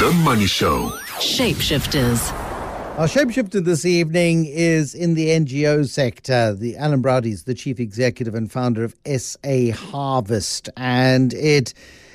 The Money Show. Shapeshifters. Our shapeshifter this evening is in the NGO sector. The Alan Browde is the chief executive and founder of SA Harvest, and it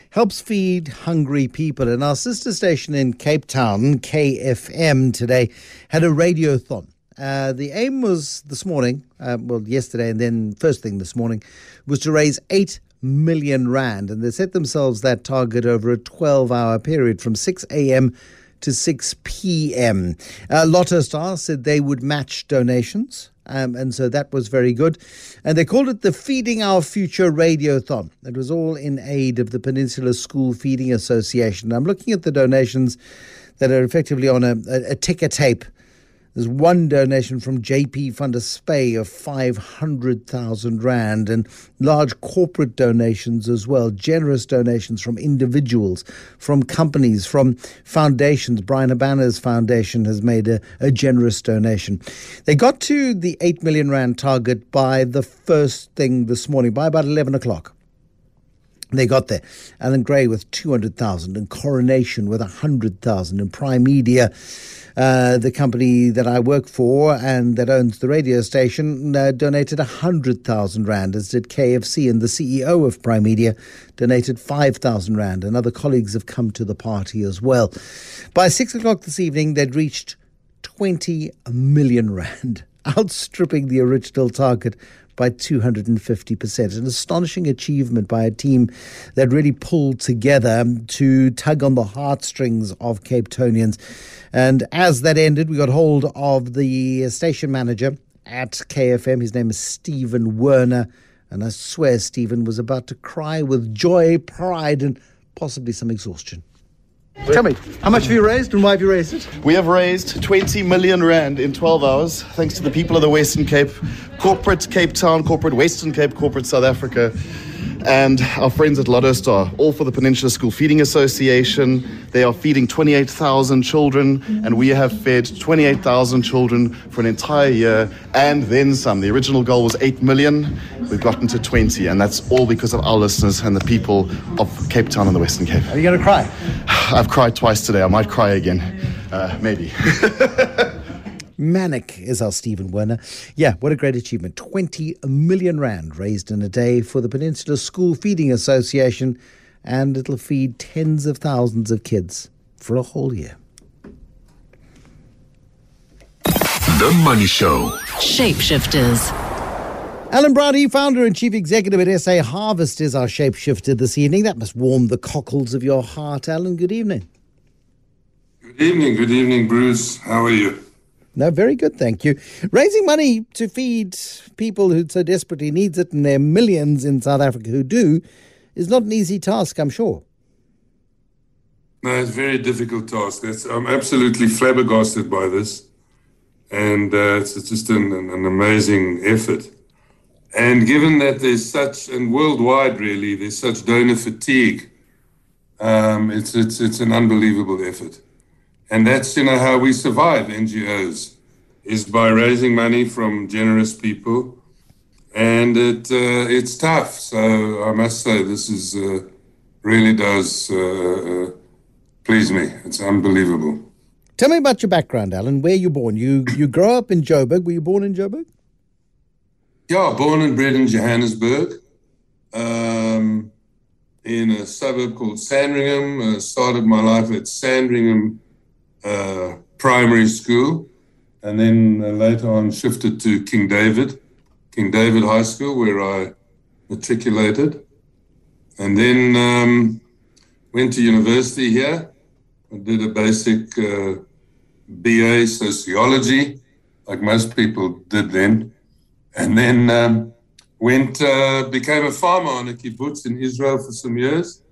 helps feed hungry people. And our sister station in Cape Town, KFM, today had a radiothon. Uh, the aim was this morning, uh, well, yesterday, and then first thing this morning, was to raise eight million rand, and they set themselves that target over a 12-hour period from 6 a.m to 6 p.m. Uh, Lotto Star said they would match donations. Um, and so that was very good. And they called it the Feeding Our Future Radiothon. It was all in aid of the Peninsula School Feeding Association. I'm looking at the donations that are effectively on a, a, a ticker tape there's one donation from JP van der Spey of 500,000 Rand and large corporate donations as well, generous donations from individuals, from companies, from foundations. Bryan Habana's foundation has made a, a generous donation. They got to the 8 million Rand target by the first thing this morning, by about 11 o'clock. They got there. Allan Gray with 200,000 and Coronation with 100,000 and Primedia uh, the company that I work for and that owns the radio station, uh, donated 100,000 Rand, as did KFC. And the CEO of Primedia donated 5,000 Rand. And other colleagues have come to the party as well. By six o'clock this evening, they'd reached 20 million Rand, outstripping the original target by 250%. An astonishing achievement by a team that really pulled together to tug on the heartstrings of Cape Tonians. And as that ended, we got hold of the station manager at KFM. His name is Stephen Werner. And I swear Stephen was about to cry with joy, pride, and possibly some exhaustion. Tell me, how much have you raised and why have you raised it? We have raised 20 million rand in 12 hours, thanks to the people of the Western Cape, corporate Cape Town, corporate Western Cape, corporate South Africa, and our friends at Lotto Star, all for the Peninsula School Feeding Association. They are feeding 28,000 children, and we have fed 28,000 children for an entire year and then some. The original goal was 8 million. We've gotten to 20, and that's all because of our listeners and the people of Cape Town and the Western Cape. Are you going to cry? I've cried twice today. I might cry again. Uh, maybe. Manic is our Stephen Werner. Yeah, what a great achievement. 20 million rand raised in a day for the Peninsula School Feeding Association, and it'll feed tens of thousands of kids for a whole year. The Money Show. Shapeshifters. Alan Browde, founder and chief executive at SA Harvest, is our shapeshifter this evening. That must warm the cockles of your heart, Alan. Good evening. Good evening. Good evening, Bruce. How are you? No, very good, thank you. Raising money to feed people who so desperately needs it, and there are millions in South Africa who do, is not an easy task, I'm sure. No, it's a very difficult task. That's, I'm absolutely flabbergasted by this. And uh, it's, it's, just an, an, amazing effort. And given that there's such, and worldwide really, there's such donor fatigue, um, it's, it's, it's an unbelievable effort. And that's, you know, how we survive NGOs is by raising money from generous people. And it uh, it's tough. So I must say, this is uh, really does uh, uh please me. It's unbelievable. Tell me about your background, Alan. Where you born? You you grow up in Joburg. Were you born in Joburg? Yeah, born and bred in Johannesburg, um, in a suburb called Sandringham. Uh, started my life at Sandringham uh, primary school, and then uh, later on shifted to King David, King David High School, where I matriculated, and then um, went to university here. I did a basic uh, BA sociology, like most people did then, and then um, went uh, became a farmer on a kibbutz in Israel for some years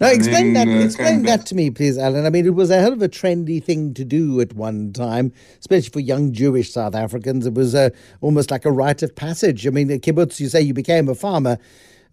now, explain that. Uh, explain that to me, please, Alan. I mean, it was a hell of a trendy thing to do at one time, especially for young Jewish South Africans. It was uh, almost like a rite of passage. I mean, at kibbutz, you say you became a farmer.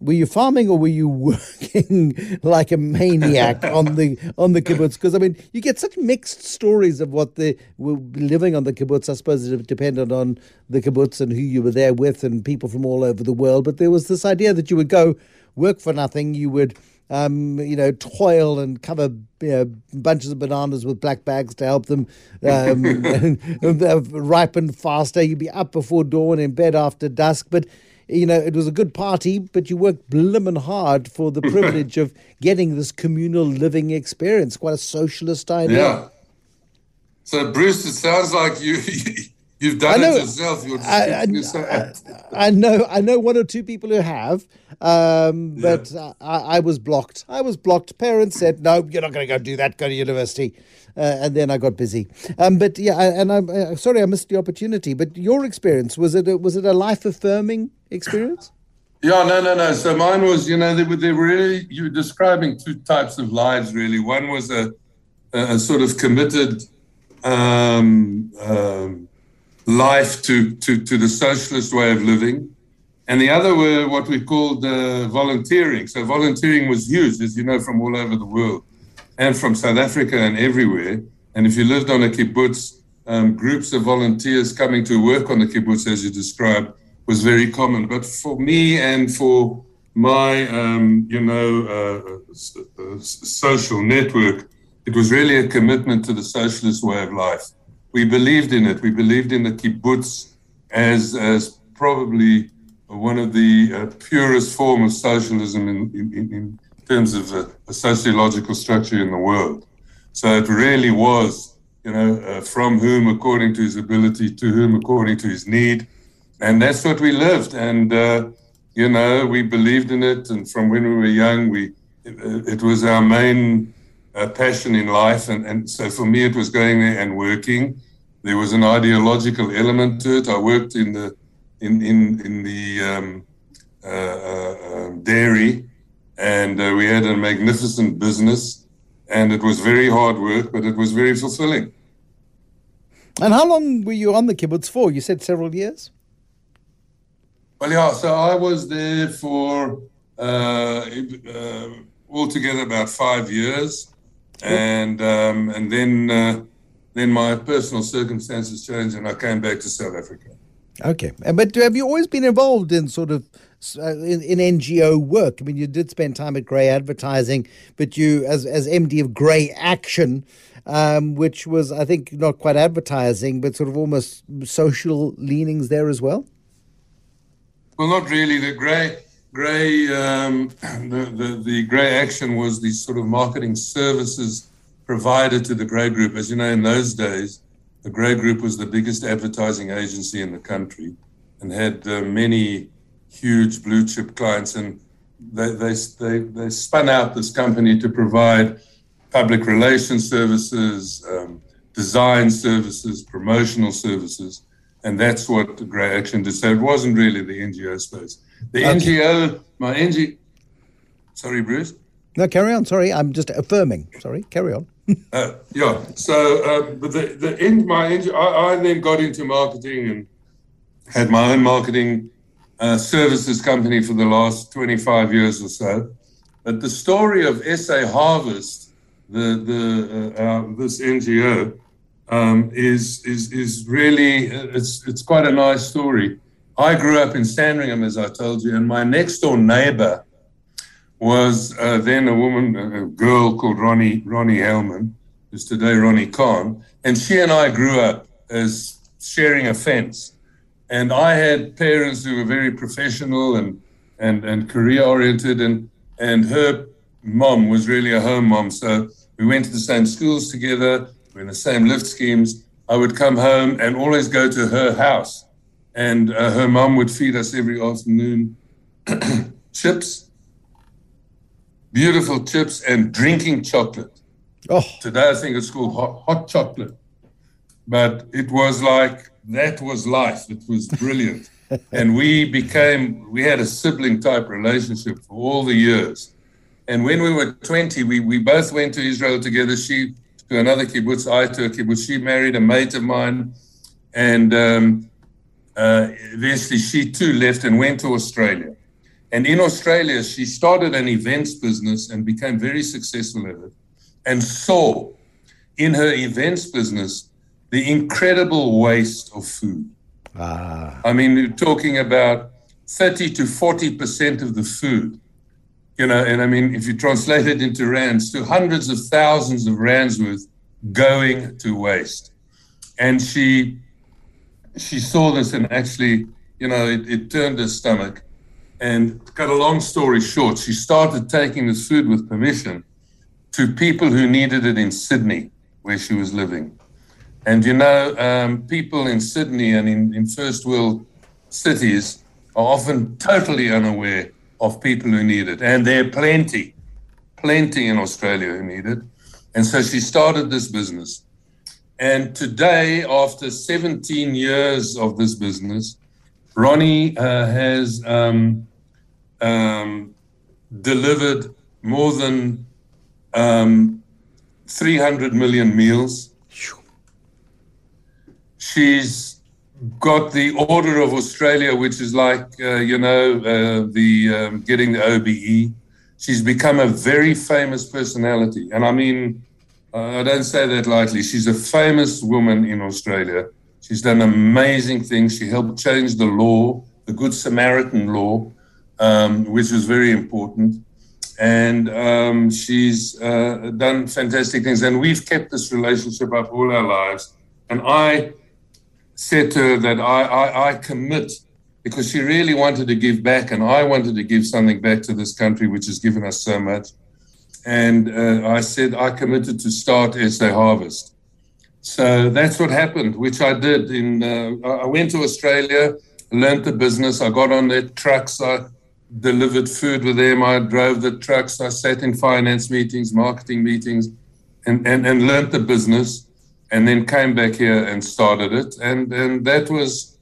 Were you farming or were you working like a maniac on the on the kibbutz? Because I mean, you get such mixed stories of what the living on the kibbutz. I suppose it depended on the kibbutz and who you were there with, and people from all over the world. But there was this idea that you would go work for nothing. You would um, you know, toil and cover you know, bunches of bananas with black bags to help them um, ripen faster. You'd be up before dawn, in bed after dusk. But, you know, it was a good party, but you worked blimmin' hard for the privilege of getting this communal living experience. Quite a socialist idea. Yeah. So, Bruce, it sounds like you. You've done know, it yourself. You're I, I, I, know, I know one or two people who have, um, but yeah. I, I, was blocked. I was blocked. Parents said, "No, you're not going to go do that. Go to university," uh, and then I got busy. Um, but yeah, and I'm uh, sorry I missed the opportunity. But your experience was it? A, was it a life affirming experience? Yeah, no, no, no. So mine was, you know, they were, they were really you were describing two types of lives. Really, one was a, a sort of committed. Um, um, life to, to, to the socialist way of living. And the other were what we called uh, volunteering. So volunteering was huge, as you know, from all over the world and from South Africa and everywhere. And if you lived on a kibbutz, um, groups of volunteers coming to work on the kibbutz, as you described, was very common. But for me and for my, um, you know, uh, uh, social network, it was really a commitment to the socialist way of life we believed in it. We believed in the kibbutz as, as probably one of the uh, purest form of socialism in, in, in terms of a, a, sociological structure in the world. So it really was, you know, uh, from whom according to his ability, to whom according to his need. And that's what we lived. And, uh, you know, we believed in it. And from when we were young, we it, it was our main a passion in life. And, and so for me, it was going there and working. There was an ideological element to it. I worked in the in in in the um, uh, uh, um, dairy, and uh, we had a magnificent business, and it was very hard work, but it was very fulfilling. And how long were you on the kibbutz for? You said several years. Well, yeah. So I was there for uh, uh, altogether about five years and um, and then uh, then my personal circumstances changed, and I came back to South Africa. Okay, but have you always been involved in sort of uh, in, in, NGO work? I mean, you did spend time at Grey Advertising, but you, as as MD of Grey Action, um, which was, I think, not quite advertising, but sort of almost social leanings there as well. Well, not really. The Grey Grey, um, the, the, the Grey Action was the sort of marketing services provided to the Grey Group. As you know, in those days, the Grey Group was the biggest advertising agency in the country and had uh, many huge blue chip clients. And they, they, they, they spun out this company to provide public relations services, um, design services, promotional services. And that's what the Grey Action did. So it wasn't really the NGO space. The okay. NGO, my NGO, sorry, Bruce. No, carry on. Sorry, I'm just affirming. Sorry, carry on. Uh, yeah. So, um, but the the in my NGO, I, I, then got into marketing and had my own marketing uh, services company for the last 25 years or so. But the story of SA Harvest, the the uh, uh this NGO, um, is is is really it's it's quite a nice story. I grew up in Sandringham, as I told you, and my next door neighbor was uh, then a woman, a girl called Ronni Ronni Hellman, who's today Ronni Kahn, and she and I grew up as sharing a fence. And I had parents who were very professional and and and career oriented, and and her mom was really a home mom. So we went to the same schools together, we are in the same lift schemes. I would come home and always go to her house and uh, her mom would feed us every afternoon chips, beautiful chips, and drinking chocolate. Oh. Today, I think it's called hot, hot chocolate. But it was like that was life. It was brilliant. and we became, we had a sibling type relationship for all the years. And when we were 20, we, we both went to Israel together. She to another kibbutz, I to a kibbutz. She married a mate of mine. And um, uh, eventually she too left and went to Australia. And in Australia, she started an events business and became very successful at it and saw in her events business the incredible waste of food. Ah. I mean, we're talking about 30 to 40% of the food you know, and I mean, if you translate it into rands, to hundreds of thousands of rands worth going to waste. And she she saw this and actually, you know, it, it turned her stomach. And to cut a long story short, she started taking this food with permission to people who needed it in Sydney, where she was living. And you know, um, people in Sydney and in, in first world cities are often totally unaware of people who need it. And there are plenty, plenty in Australia who need it. And so she started this business. And today, after 17 years of this business, Ronni uh, has um, um, delivered more than um, 300 million meals. She's got the Order of Australia, which is like, uh, you know, uh, the um, getting the OBE. She's become a very famous personality. And I mean, uh, I don't say that lightly. She's a famous woman in Australia. She's done amazing things. She helped change the law, the Good Samaritan law, um, which was very important. And um, she's uh, done fantastic things. And we've kept this relationship up all our lives. And I said to her that I, I, I commit because she really wanted to give back, and I wanted to give something back to this country, which has given us so much. And uh, I said I committed to start SA Harvest. So that's what happened, which I did. In uh, I went to Australia, learned the business. I got on their trucks. I delivered food with them. I drove the trucks. I sat in finance meetings, marketing meetings, and, and, and learned the business and then came back here and started it. And and that was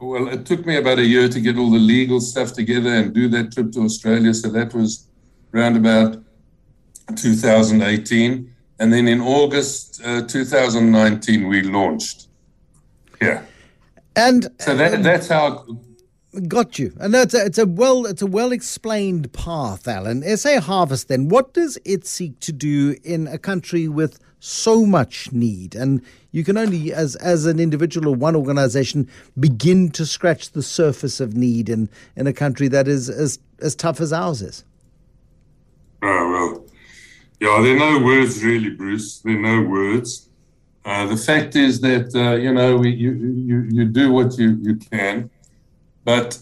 well, it took me about a year to get all the legal stuff together and do that trip to Australia. So that was around about 2018. And then in August uh, 2019, we launched. Yeah. And so that, that's how Got you. And that's a, it's a well it's a well explained path, Alan. SA Harvest then, what does it seek to do in a country with so much need? And you can only as as an individual or one organization begin to scratch the surface of need in, in a country that is as as tough as ours is. Oh well. Yeah, there are no words really, Bruce. There are no words. Uh, the fact is that uh, you know we, you, you you do what you, you can but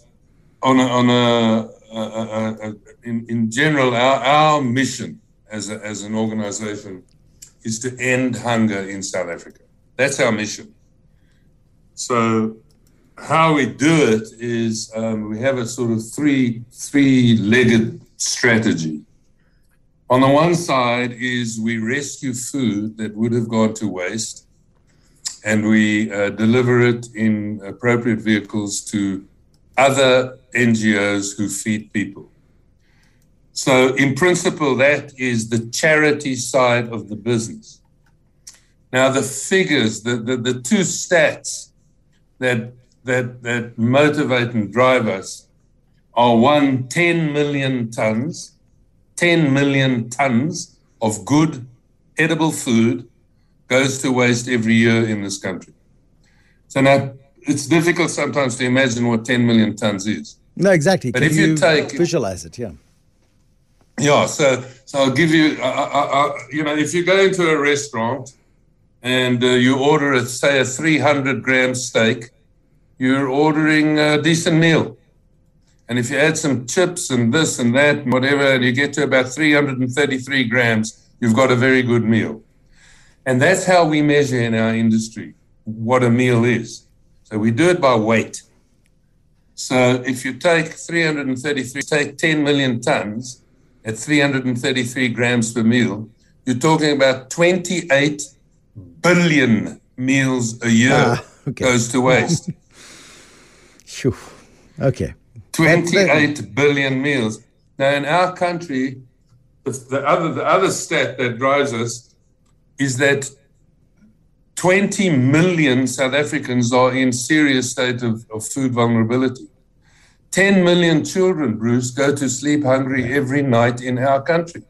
on a, on a, a, a in, in general, our, our mission as, as an organization is to end hunger in South Africa. That's our mission. So, how we do it is um, we have a sort of three three legged strategy. On the one side is we rescue food that would have gone to waste, and we uh, deliver it in appropriate vehicles to other NGOs who feed people. So, in principle, that is the charity side of the business. Now, the figures, the, the, the two stats that, that, that motivate and drive us are one, 10 million tons, 10 million tons of good, edible food goes to waste every year in this country. So now it's difficult sometimes to imagine what 10 million tons is. No, exactly. But Can if you, you take visualize it, yeah. Yeah, so so I'll give you, uh, uh, uh, you know, if you go into a restaurant and uh, you order, a, say, a 300 gram steak, you're ordering a decent meal. And if you add some chips and this and that and whatever, and you get to about 333 grams, you've got a very good meal. And that's how we measure in our industry what a meal is. So we do it by weight. So if you take 333, take 10 million tons at 333 grams per meal, you're talking about 28 billion meals a year Ah, okay. goes to waste. Phew. Okay. 28 billion meals. Now, in our country, the, the other the other stat that drives us is that 20 million South Africans are in serious state of, of food vulnerability. 10 million children, Bruce, go to sleep hungry every night in our country.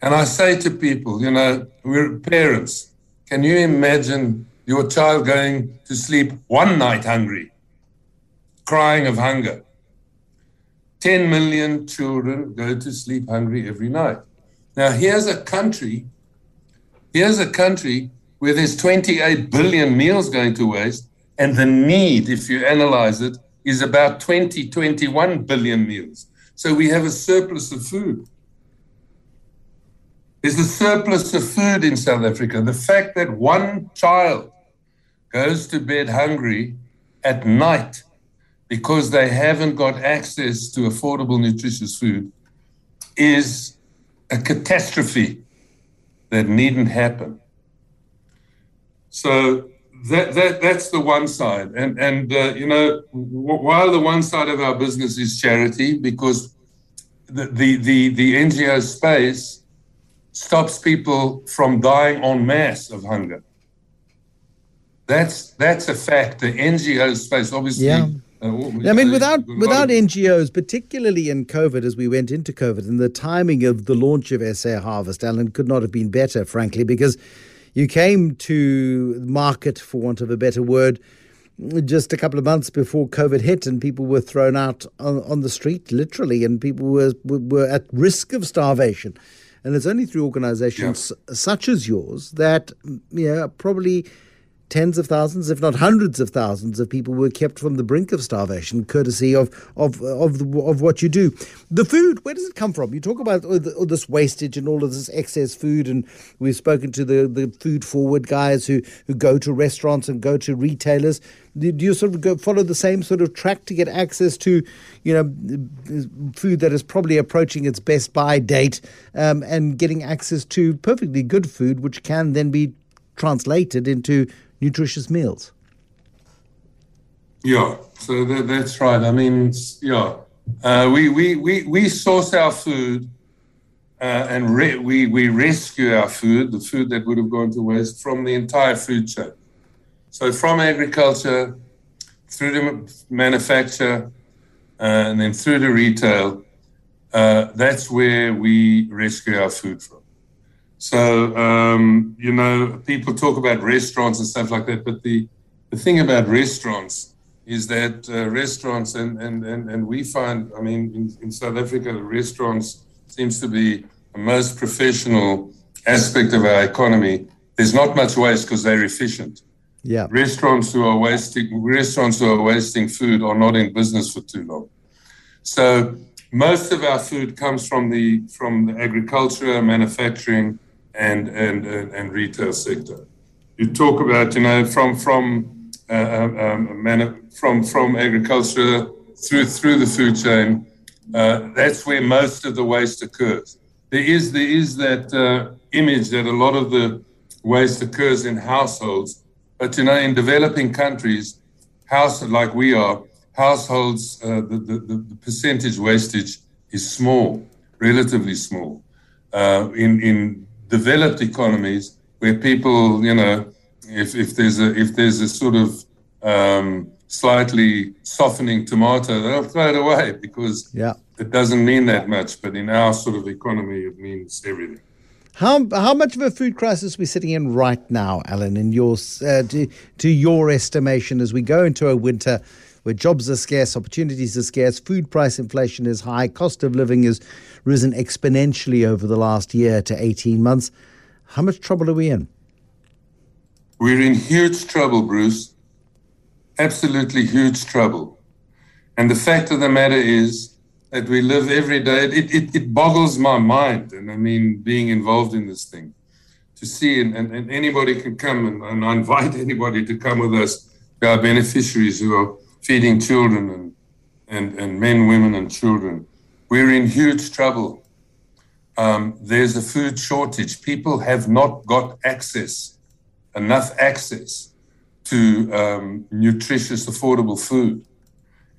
And I say to people, you know, we're parents. Can you imagine your child going to sleep one night hungry, crying of hunger? 10 million children go to sleep hungry every night. Now, here's a country, here's a country where there's 28 billion meals going to waste, and the need, if you analyze it, is about 20, 21 billion meals. So we have a surplus of food. There's a surplus of food in South Africa. The fact that one child goes to bed hungry at night because they haven't got access to affordable, nutritious food is a catastrophe that needn't happen. So that, that that's the one side, and and uh, you know while the one side of our business is charity, because the the the, the NGO space stops people from dying en masse of hunger. That's that's a fact. The NGO space, obviously. Yeah. Uh, I mean, without without NGOs, particularly in COVID, as we went into COVID, and the timing of the launch of SA Harvest, Alan, could not have been better, frankly, because you came to market, for want of a better word, just a couple of months before COVID hit, and people were thrown out on, on the street, literally, and people were were at risk of starvation. And it's only through organisations yeah. such as yours that, yeah, probably tens of thousands, if not hundreds of thousands, of people were kept from the brink of starvation, courtesy of of of, the, of what you do. The food, where does it come from? You talk about all, the, all, this wastage and all of this excess food, and we've spoken to the, the food forward guys who, who go to restaurants and go to retailers. Do you sort of go follow the same sort of track to get access to, you know, food that is probably approaching its best buy date, um, and getting access to perfectly good food, which can then be translated into nutritious meals. Yeah, so that, that's right. I mean, yeah, uh, we, we, we, we source our food uh, and re- we, we rescue our food, the food that would have gone to waste, from the entire food chain. So from agriculture through the manufacture uh, and then through the retail, uh, that's where we rescue our food from. So, um, you know, people talk about restaurants and stuff like that, but the, the thing about restaurants is that uh, restaurants, and, and, and, and we find, I mean, in, in South Africa, restaurants seems to be the most professional aspect of our economy. There's not much waste because they're efficient. Yeah. Restaurants who are wasting restaurants who are wasting food are not in business for too long. So most of our food comes from the from the agriculture, manufacturing, and and and, and retail sector. You talk about you know from from uh, um, um from from agriculture through through the food chain. Uh, that's where most of the waste occurs. There is there is that uh, image that a lot of the waste occurs in households, but you know in developing countries, house like we are, households uh, the, the, the percentage wastage is small, relatively small. Uh, in in developed economies where people, you know, if, if there's a if there's a sort of um, slightly softening tomato, they'll throw it away because yeah. it doesn't mean that much. But in our sort of economy, it means everything. How how much of a food crisis we're we sitting in right now, Alan? In your uh, to, to your estimation, as we go into a winter where jobs are scarce, opportunities are scarce, food price inflation is high, cost of living has risen exponentially over the last year to 18 months. How much trouble are we in? We're in huge trouble, Bruce. Absolutely huge trouble. And the fact of the matter is that we live every day, it, it, it boggles my mind. And I mean, being involved in this thing, to see, and, and, and anybody can come, and, and I invite anybody to come with us, our beneficiaries who are feeding children and, and, and men, women, and children. We're in huge trouble. Um, there's a food shortage. People have not got access, enough access to um, nutritious, affordable food.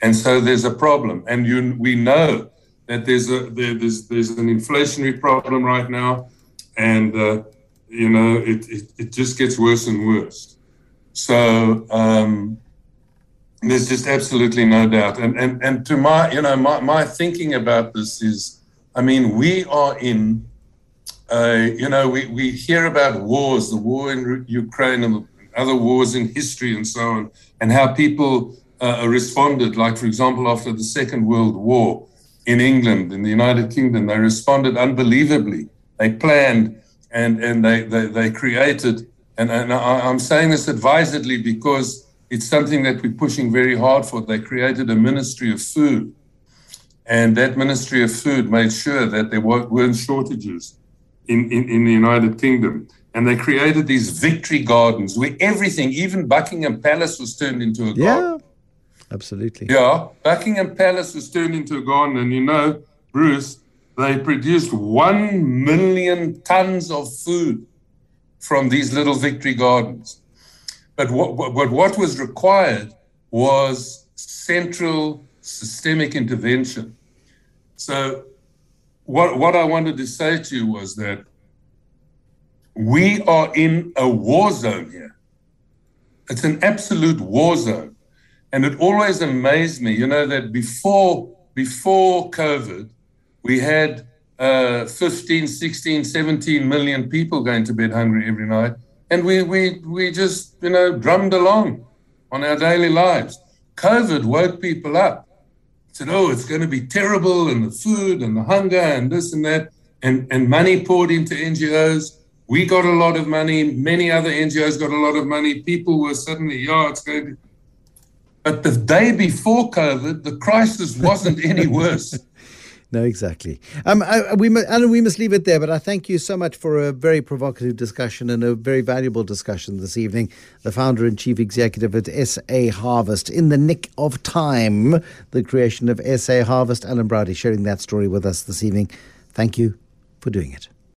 And so there's a problem. And you, we know that there's, a, there, there's, there's an inflationary problem right now. And, uh, you know, it, it, it, just gets worse and worse. So um, there's just absolutely no doubt. And and and to my you know my my thinking about this is, I mean, we are in. Uh, you know, we, we hear about wars, the war in Ukraine and other wars in history and so on, and how people uh, responded. Like, for example, after the Second World War, in England, in the United Kingdom. They responded unbelievably. They planned and, and they, they, they created, and, and I, I'm saying this advisedly because it's something that we're pushing very hard for. They created a ministry of food. And that ministry of food made sure that there weren't shortages in, in, in the United Kingdom. And they created these victory gardens where everything, even Buckingham Palace, was turned into a garden. Yeah, absolutely. Yeah, Buckingham Palace was turned into a garden. And you know, Bruce, they produced one million tons of food from these little victory gardens. But what, what, what was required was central systemic intervention. So, what, what I wanted to say to you was that we are in a war zone here. It's an absolute war zone. And it always amazed me, you know, that before before COVID, we had uh, 15, 16, 17 million people going to bed hungry every night. And we, we, we just, you know, drummed along on our daily lives. COVID woke people up. Said, oh, it's going to be terrible, and the food and the hunger and this and that. And, and money poured into NGOs. We got a lot of money. Many other NGOs got a lot of money. People were suddenly, yeah, it's going to. But the day before COVID, the crisis wasn't any worse. No, exactly. Um, I, we, Alan, we must leave it there, but I thank you so much for a very provocative discussion and a very valuable discussion this evening. The founder and chief executive at SA Harvest, in the nick of time, the creation of SA Harvest. Alan Browde sharing that story with us this evening. Thank you for doing it.